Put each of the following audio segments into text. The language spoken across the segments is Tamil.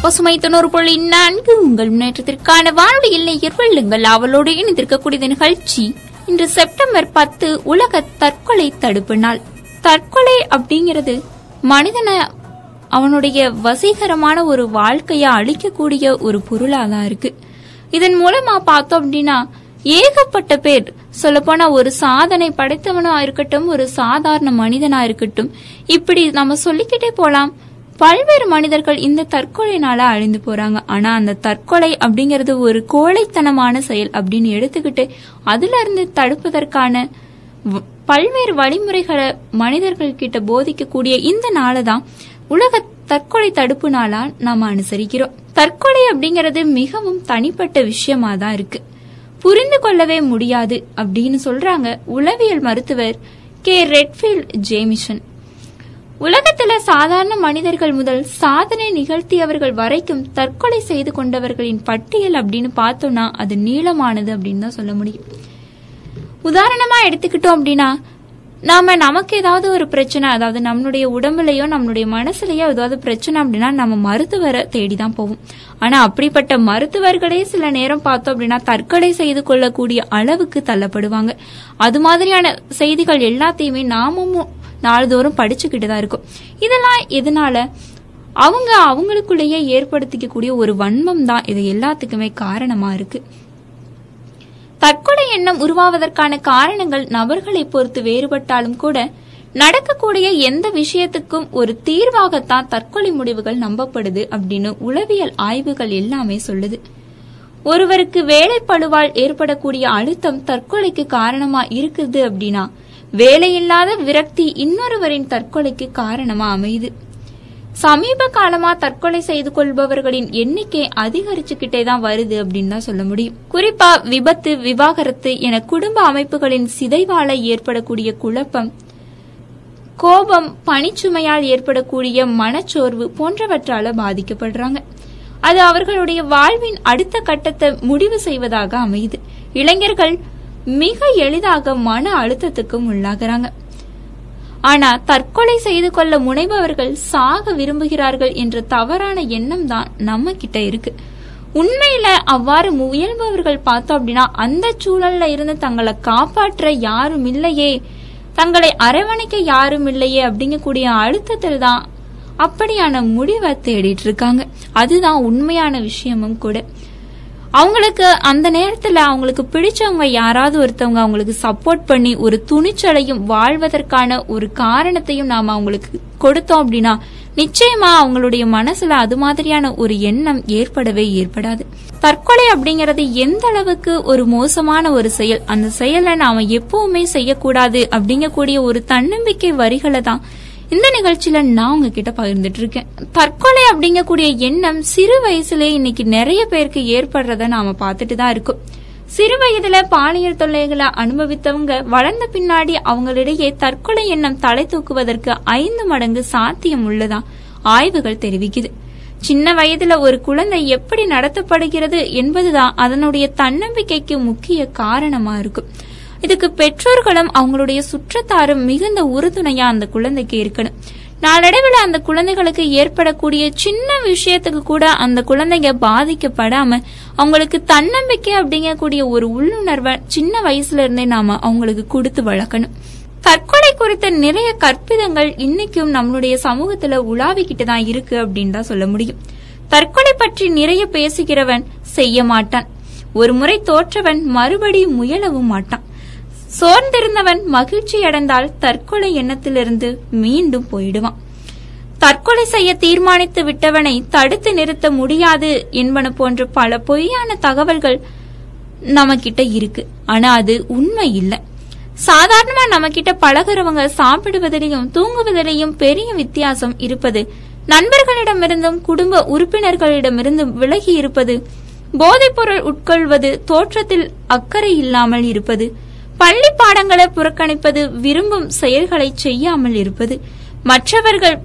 பசுமை தொண்ணூறு புள்ளி நான்கு உங்கள் முன்னேற்றத்திற்கான வானொலி நேயர் வெள்ளுங்கள் அவளோடு இணைந்திருக்கக்கூடிய நிகழ்ச்சி இன்று செப்டம்பர் பத்து உலக தற்கொலை தடுப்பு நாள். தற்கொலை அப்படிங்கிறது மனிதனை அவனுடைய வசீகரமான ஒரு வாழ்க்கையை அழிக்கக்கூடிய ஒரு பொருளாக தான் இருக்கு. இதன் மூலமா பார்த்தோம் அப்படின்னா ஏகப்பட்ட பேர் சொல்லப்போனா ஒரு சாதனை படைத்தவனா இருக்கட்டும் ஒரு சாதாரண மனிதனா இருக்கட்டும் இப்படி நம்ம சொல்லிக்கிட்டே போலாம். பல்வேறு மனிதர்கள் இந்த தற்கொலைனால அழிந்து போறாங்க. ஆனா அந்த தற்கொலை அப்படிங்கறது ஒரு கோழைத்தனமான செயல் அப்படின்னு எடுத்துக்கிட்டு அதுல இருந்து தடுப்பதற்கான வ- பல்வேறு வழிமுறைகளை மனிதர்கள் கிட்ட போதிக்கக்கூடிய இந்த நாளை தான் உலக தற்கொலை தடுப்பு நாளா நாம அனுசரிக்கிறோம். தற்கொலை அப்படிங்கறது மிகவும் தனிப்பட்ட விஷயமா தான் இருக்கு. புரிந்து கொள்ளவே முடியாது அப்படின்னு சொல்றாங்க உளவியல் மருத்துவர் கே. ரெட்ஃபீல்ட் ஜேமிஷன். உலகத்துல சாதாரண மனிதர்கள் முதல் சாதனை நிகழ்த்தியவர்கள் வரைக்கும் தற்கொலை செய்து கொண்டவர்களின் பட்டியல் அப்படின்னு பார்த்தோம்னா அது நீளமானது அப்படின்னு தான் சொல்ல முடியும். உதாரணமா எடுத்துக்கிட்டோம் அப்படின்னா நாம நமக்கு ஏதாவது ஒரு பிரச்சனை அதாவது நம்மளுடைய உடம்புலையோ நம்மளுடைய மனசுலயோ ஏதாவது பிரச்சனை அப்படின்னா நம்ம மருத்துவரை தேடி தான் போவோம். ஆனா அப்படிப்பட்ட மருத்துவர்களே சில நேரம் பார்த்தோம் அப்படின்னா தற்கொலை செய்து கொள்ளக்கூடிய அளவுக்கு தள்ளப்படுவாங்க. அது மாதிரியான செய்திகள் எல்லாத்தையுமே நாமும் நாள்தோறும் படிச்சுக்கிட்டு தான் இருக்கும். இதெல்லாம் எதனால? அவங்க அவங்களுக்குள்ளேயே ஏற்படுத்திக்கக்கூடிய ஒரு வன்மம் தான் இது எல்லாத்துக்குமே காரணமா இருக்கு. தற்கொலை எண்ணம் உருவாவதற்கான காரணங்கள் நபர்களை பொறுத்து வேறுபட்டாலும் கூட நடக்கக்கூடிய எந்த விஷயத்துக்கும் ஒரு தீர்வாகத்தான் தற்கொலை முடிவுகள் நம்பப்படுது அப்படின்னு உளவியல் ஆய்வுகள் எல்லாமே சொல்லுது. ஒருவருக்கு வேலைப்பளுவால் ஏற்படக்கூடிய அழுத்தம் தற்கொலைக்கு காரணமா இருக்குது அப்படின்னா வேலையில்லாத விரக்தி இன்னொருவரின் தற்கொலைக்கு காரணமா அமையுது. சமீப காலமா தற்கொலை செய்து கொள்பவர்களின் எண்ணிக்கை அதிகரிச்சுக்கிட்டே தான் வருது அப்படின்னு தான் சொல்ல முடியும். குறிப்பா விபத்து விவாகரத்து என குடும்ப அமைப்புகளின் சிதைவால ஏற்படக்கூடிய குழப்பம் கோபம் பணிச்சுமையால் ஏற்படக்கூடிய மனச்சோர்வு போன்றவற்றால பாதிக்கப்படுறாங்க. அது அவர்களுடைய வாழ்வின் அடுத்த கட்டத்தை முடிவு செய்வதாக அமையுது. இளைஞர்கள் மிக எளிதாக மன அழுத்தத்துக்கும் உள்ளாகிறாங்க. ஆனால் தற்கொலை செய்து கொள்ள முனைபவர்கள் சாக விரும்புகிறார்கள் என்ற தவறான எண்ணம் தான் நம்ம கிட்ட இருக்கு. உண்மையில அவ்வாறு முயல்பவர்கள் பார்த்தோம் அப்படின்னா அந்த சூழல்ல இருந்து தங்களை காப்பாற்ற யாரும் இல்லையே தங்களை அரவணைக்க யாரும் இல்லையே அப்படிங்கக்கூடிய அழுத்தத்தில் தான் அப்படியான முடிவை தேடிட்டு இருக்காங்க. அதுதான் உண்மையான விஷயமும் கூட. அவங்களுக்கு அந்த நேரத்துல அவங்களுக்கு பிடிச்சவங்க யாராவது ஒருத்தவங்க அவங்களுக்கு சப்போர்ட் பண்ணி ஒரு துணிச்சலையும் வாழ்வதற்கான ஒரு காரணத்தையும் நாம அவங்களுக்கு கொடுத்தோம் அப்படின்னா நிச்சயமா அவங்களுடைய மனசுல அது மாதிரியான ஒரு எண்ணம் ஏற்படவே ஏற்படாது. தற்கொலை அப்படிங்கறது எந்த அளவுக்கு ஒரு மோசமான ஒரு செயல்? அந்த செயலை நாம எப்பவுமே செய்யக்கூடாது அப்படிங்கக்கூடிய ஒரு தன்னம்பிக்கை வரிகளை தான் இந்த நிகழ்ச்சியில நான் உங்ககிட்ட பகிர்ந்துட்டு இருக்கேன் தற்கொலை அப்படிங்கக்கூடிய எண்ணம் சிறு வயசுல இன்னைக்கு நிறைய பேருக்கு ஏற்படுறத நாம பார்த்துட்டு தான் இருக்கோம். சிறு வயதுல பாலியல் தொல்லைகளை அனுபவித்தவங்க வளர்ந்த பின்னாடி அவங்களிடையே தற்கொலை எண்ணம் தலை தூக்குவதற்கு ஐந்து மடங்கு சாத்தியம் உள்ளதா ஆய்வுகள் தெரிவிக்குது. சின்ன வயதுல ஒரு குழந்தை எப்படி நடத்தப்படுகிறது என்பதுதான் அதனுடைய தன்னம்பிக்கைக்கு முக்கிய காரணமா இருக்கும். இதுக்கு பெற்றோர்களும் அவங்களுடைய சுற்றத்தாரும் மிகுந்த உறுதுணையா அந்த குழந்தைக்கு இருக்கணும். நாளடைவில் அந்த குழந்தைகளுக்கு ஏற்படக்கூடிய சின்ன விஷயத்துக்கு கூட அந்த குழந்தைங்க பாதிக்கப்படாம அவங்களுக்கு தன்னம்பிக்கை அப்படிங்கக்கூடிய ஒரு உள்ளுணர்வை சின்ன வயசுல இருந்தே நாம அவங்களுக்கு கொடுத்து வளர்க்கணும். தற்கொலை குறித்த நிறைய கற்பிதங்கள் இன்னைக்கும் நம்மளுடைய சமூகத்துல உலாவிக்கிட்டு தான் இருக்கு அப்படின்னு தான் சொல்ல முடியும். தற்கொலை பற்றி நிறைய பேசுகிறவன் செய்ய மாட்டான். ஒரு முறை தோற்றவன் மறுபடியும் முயலவும் மாட்டான். சோர்ந்திருந்தவன் மகிழ்ச்சி அடைந்தால் தற்கொலை எண்ணத்திலிருந்து மீண்டும் போயிடுவான். தற்கொலை செய்ய தீர்மானித்து விட்டவனை தடுத்து நிறுத்த முடியாது என்பன போன்ற பல பொய்யான தகவல்கள் நம்ம கிட்ட இருக்கு. ஆனா அது உண்மை இல்லை. சாதாரணமா நம்ம கிட்ட பழகுறவங்க சாப்பிடுவதிலையும் தூங்குவதிலையும் பெரிய வித்தியாசம் இருப்பது நண்பர்களிடமிருந்தும் குடும்ப உறுப்பினர்களிடமிருந்தும் விலகி இருப்பது போதைப்பொருள் உட்கொள்வது தோற்றத்தில் அக்கறை இல்லாமல் இருப்பது பள்ளி பாடங்களை புறக்கணிப்பது விரும்பும் செயல்களை செய்யாமல் இருப்பது மற்றவர்கள்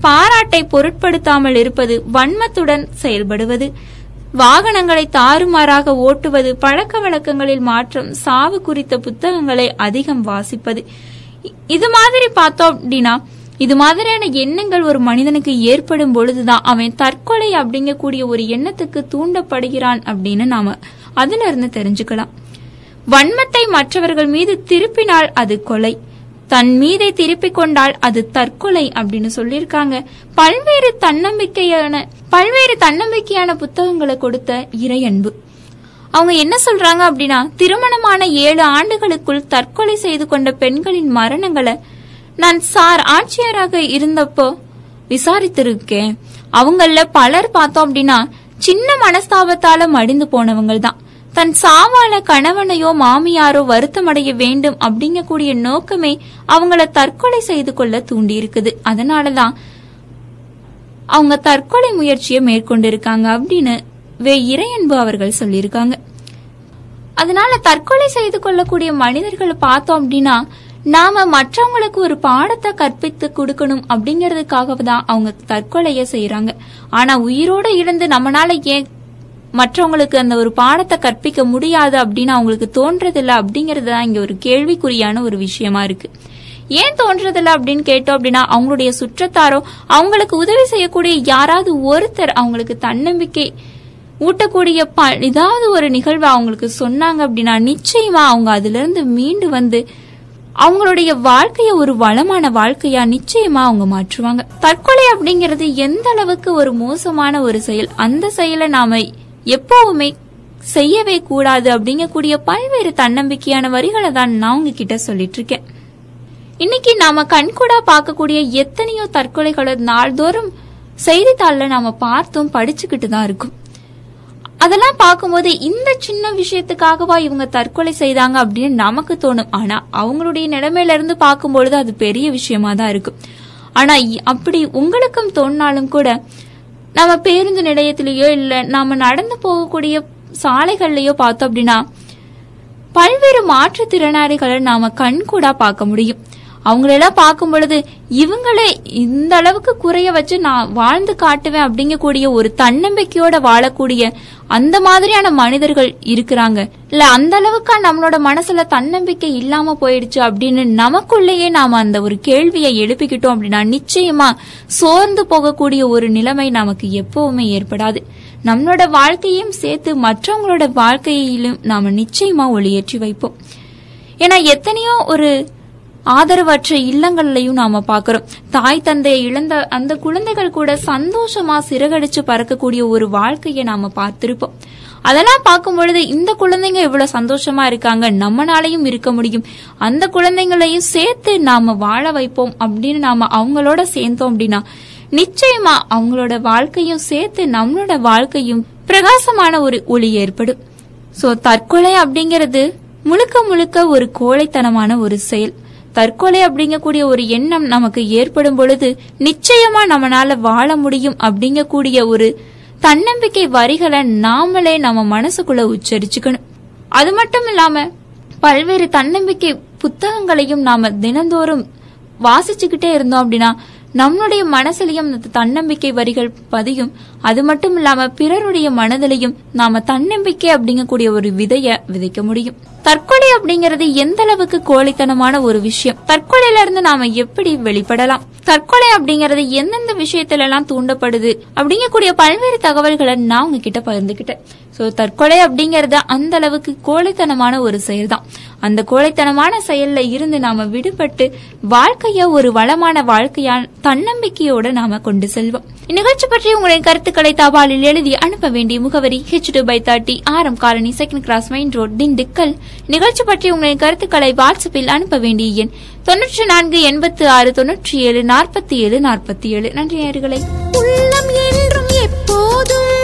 பாராட்டை பொருட்படுத்தாமல் இருப்பது வன்மத்துடன் செயல்படுவது வாகனங்களை தாறுமாறாக ஓட்டுவது பழக்க வழக்கங்களில் மாற்றம் சாவு குறித்த புத்தகங்களை அதிகம் வாசிப்பது. இது மாதிரி பார்த்தோம் அப்படின்னா இது மாதிரியான எண்ணங்கள் ஒரு மனிதனுக்கு ஏற்படும் பொழுதுதான் அவன் தற்கொலை அப்படிங்கக்கூடிய ஒரு எண்ணத்துக்கு தூண்டப்படுகிறான் அப்படின்னு நாம அதுல இருந்து தெரிஞ்சுக்கலாம். வன்மத்தை மற்றவர்கள் மீது திருப்பினால் அது கொலை. தன் மீதை திருப்பிக் கொண்டால் அது தற்கொலை அப்படின்னு சொல்லியிருக்காங்க. பல்வேறு தன்னம்பிக்கையான பல்வேறு தன்னம்பிக்கையான புத்தகங்களை கொடுத்த இறையன்பு. அவங்க என்ன சொல்றாங்க அப்படின்னா திருமணமான ஏழு ஆண்டுகளுக்குள் தற்கொலை செய்து கொண்ட பெண்களின் மரணங்களை நான் சார் ஆட்சியராக இருந்தப்போ விசாரித்திருக்கேன். அவங்கள பலர் பார்த்தோம் அப்படின்னா சின்ன மனஸ்தாபத்தால மடிந்து போனவங்க தான் தன் சாவான கணவனையோ மாமியாரோ வருத்தமடைய வேண்டும் அப்படிங்கக்கூடிய நோக்கமே அவங்கள தற்கொலை செய்து கொள்ள தூண்டி இருக்குது அதனாலதான் அவங்க தற்கொலை முயற்சியை மேற்கொண்டிருக்காங்க அப்படின்னு வே இறையன்பு அவர்கள் சொல்லியிருக்காங்க. அதனால தற்கொலை செய்து கொள்ளக்கூடிய மனிதர்களை பார்த்தோம் அப்படின்னா நாம மற்றவங்களுக்கு ஒரு பாடத்தை கற்பித்து கொடுக்கணும் அப்படிங்கறதுக்காக தான் அவங்க தற்கொலைய செய்யறாங்க ஆனா உயிரோட இருந்து நம்மளால ஏன் மற்றவங்களுக்கு அந்த ஒரு பாடத்தை கற்பிக்க முடியாது அப்படின்னு அவங்களுக்கு தோன்றதில்ல அப்படிங்கறது தான் இங்க ஒரு கேள்விக்குறியான ஒரு விஷயமா இருக்கு. ஏன் தோன்றதில்ல அப்படின்னு கேட்டோம் அப்படின்னா அவங்களுடைய சுற்றத்தாரோ அவங்களுக்கு உதவி செய்யக்கூடிய யாராவது ஒருத்தர் அவங்களுக்கு தன்னம்பிக்கை ஊட்டக்கூடிய ப- ஏதாவது ஒரு நிகழ்வு அவங்களுக்கு சொன்னாங்க அப்படின்னா நிச்சயமா அவங்க அதுல இருந்து மீண்டு வந்து அவங்களுடைய வாழ்க்கைய ஒரு வளமான வாழ்க்கையா நிச்சயமா அவங்க மாற்றுவாங்க. தற்கொலை அப்படிங்கிறது எந்த அளவுக்கு ஒரு மோசமான ஒரு செயல் அந்த செயலை நாம எப்பவுமே செய்யவே கூடாது அப்படிங்கக்கூடிய பல்வேறு தன்னம்பிக்கையான வரிகளை தான் நான் உங்ககிட்ட சொல்லிட்டு இருக்கேன் இன்னைக்கு நாம கண்கூடா பார்க்கக்கூடிய எத்தனையோ தற்கொலைகளை நாள்தோறும் செய்தித்தாளில் நாம பார்த்தும் படிச்சுக்கிட்டு தான் இருக்கும். அதெல்லாம் பார்க்கும்போது இந்த சின்ன விஷயத்துக்காகவா இவங்க தற்கொலை செய்தாங்க அப்படின்னு நமக்கு தோணும். ஆனா அவங்களுடைய நிலைமையில இருந்து பார்க்கும்பொழுது அது பெரிய விஷயமா தான் இருக்கும். ஆனா அப்படி உங்களுக்கும் தோணினாலும் கூட நம்ம பேருந்து நிலையத்திலேயோ இல்ல நாம நடந்து போகக்கூடிய சாலைகள்லயோ பார்த்தோம் அப்படின்னா பல்வேறு மாற்றுத்திறனாளிகளை நாம கண்கூடா பார்க்க முடியும். அவங்களெல்லாம் பார்க்கும் பொழுது இவங்களே இந்த அளவுக்கு குறைய வச்சு நான் வாழ்ந்து காட்டுவேன் அப்படிங்கக்கூடிய ஒரு தன்னம்பிக்கையோட வாழக்கூடிய அந்த மாதிரியான மனிதர்கள் இருக்கிறாங்க. இல்ல அந்த அளவுக்கு நம்மளோட மனசுல தன்னம்பிக்கை இல்லாம போயிடுச்சு அப்படின்னு நமக்குள்ளேயே நாம அந்த ஒரு கேள்வியை எழுப்பிக்கிட்டோம் அப்படின்னா நிச்சயமா சோர்ந்து போகக்கூடிய ஒரு நிலைமை நமக்கு எப்பவுமே ஏற்படாது. நம்மளோட வாழ்க்கையையும் சேர்த்து மற்றவங்களோட வாழ்க்கையிலும் நாம நிச்சயமா ஒளியேற்றி வைப்போம். ஏன்னா எத்தனையோ ஒரு ஆதரவற்ற இல்லங்கள்லையும் நாம பாக்குறோம் தாய் தந்தையை இழந்த அந்த குழந்தைகள் கூட சந்தோஷமா சிறகடிச்சு பறக்கக்கூடிய ஒரு வாழ்க்கையை நாம பார்த்திருப்போம். அதெல்லாம் பார்க்கும் பொழுது இந்த குழந்தைங்க இவ்வளவு சந்தோஷமா இருக்காங்க நம்மனாலையும் இருக்க முடியும். அந்த குழந்தைங்களையும் சேர்த்து நாம வாழ வைப்போம் அப்படின்னு நாம அவங்களோட சேர்ந்தோம் அப்படின்னா நிச்சயமா அவங்களோட வாழ்க்கையும் சேர்த்து நம்மளோட வாழ்க்கையும் பிரகாசமான ஒரு ஒளி ஏற்படும். சோ தற்கொலை அப்படிங்கிறது முழுக்க முழுக்க ஒரு கோழைத்தனமான ஒரு செயல். தற்கொலை அப்படிங்கக்கூடிய ஒரு எண்ணம் நமக்கு ஏற்படும் பொழுது நிச்சயமா நம்மளால வாழ முடியும் அப்படிங்கக்கூடிய ஒரு தன்னம்பிக்கை வரிகளை நாமளே நம்ம மனசுக்குள்ள உச்சரிச்சுக்கணும். அது மட்டும் இல்லாம பல்வேறு தன்னம்பிக்கை புத்தகங்களையும் நாம தினந்தோறும் வாசிச்சுக்கிட்டே இருந்தோம் அப்படின்னா நம்மளுடைய மனசுலயும் அந்த தன்னம்பிக்கை வரிகள் பதியும். அது மட்டும் இல்லாம பிறருடைய மனதிலையும் நாம தன்னம்பிக்கை அப்படிங்கக்கூடிய ஒரு விதைய விதைக்க முடியும். தற்கொலை அப்படிங்கிறது எந்த அளவுக்கு கோழித்தனமான ஒரு விஷயம்? தற்கொலையில இருந்து நாம எப்படி வெளிப்படலாம்? தற்கொலை அப்படிங்கறது எந்தெந்த விஷயத்துல எல்லாம் தூண்டப்படுது? அப்படிங்கக்கூடிய பல்வேறு தகவல்களை நான் உங்ககிட்ட பகிர்ந்துகிட்டேன். சோ தற்கொலை அப்படிங்கறது அந்த அளவுக்கு கோழைத்தனமான ஒரு செயல் தான் அந்த கோழைத்தனமான செயல்ல இருந்து நாம விடுபட்டு வாழ்க்கைய ஒரு வளமான வாழ்க்கையா தன்னம்பிக்கையோட நாம கொண்டு செல்வோம். இந்நிகழ்ச்சி பற்றி உங்களின் கருத்துக்களை தபாலில் எழுதி அனுப்ப வேண்டிய முகவரி H two by thirty Aram colony second cross main road Dindigul. நிகழ்ச்சி பற்றி உங்களின் கருத்துக்களை வாட்ஸ்அப்பில் அனுப்ப வேண்டிய எண் தொன்னூற்றி நான்கு எண்பத்தி ஆறு தொன்னூற்றி ஏழு நாற்பத்தி ஏழு நாற்பத்தி ஏழு நன்றி நேர்களை உள்ளம் என்றும் எப்போதும்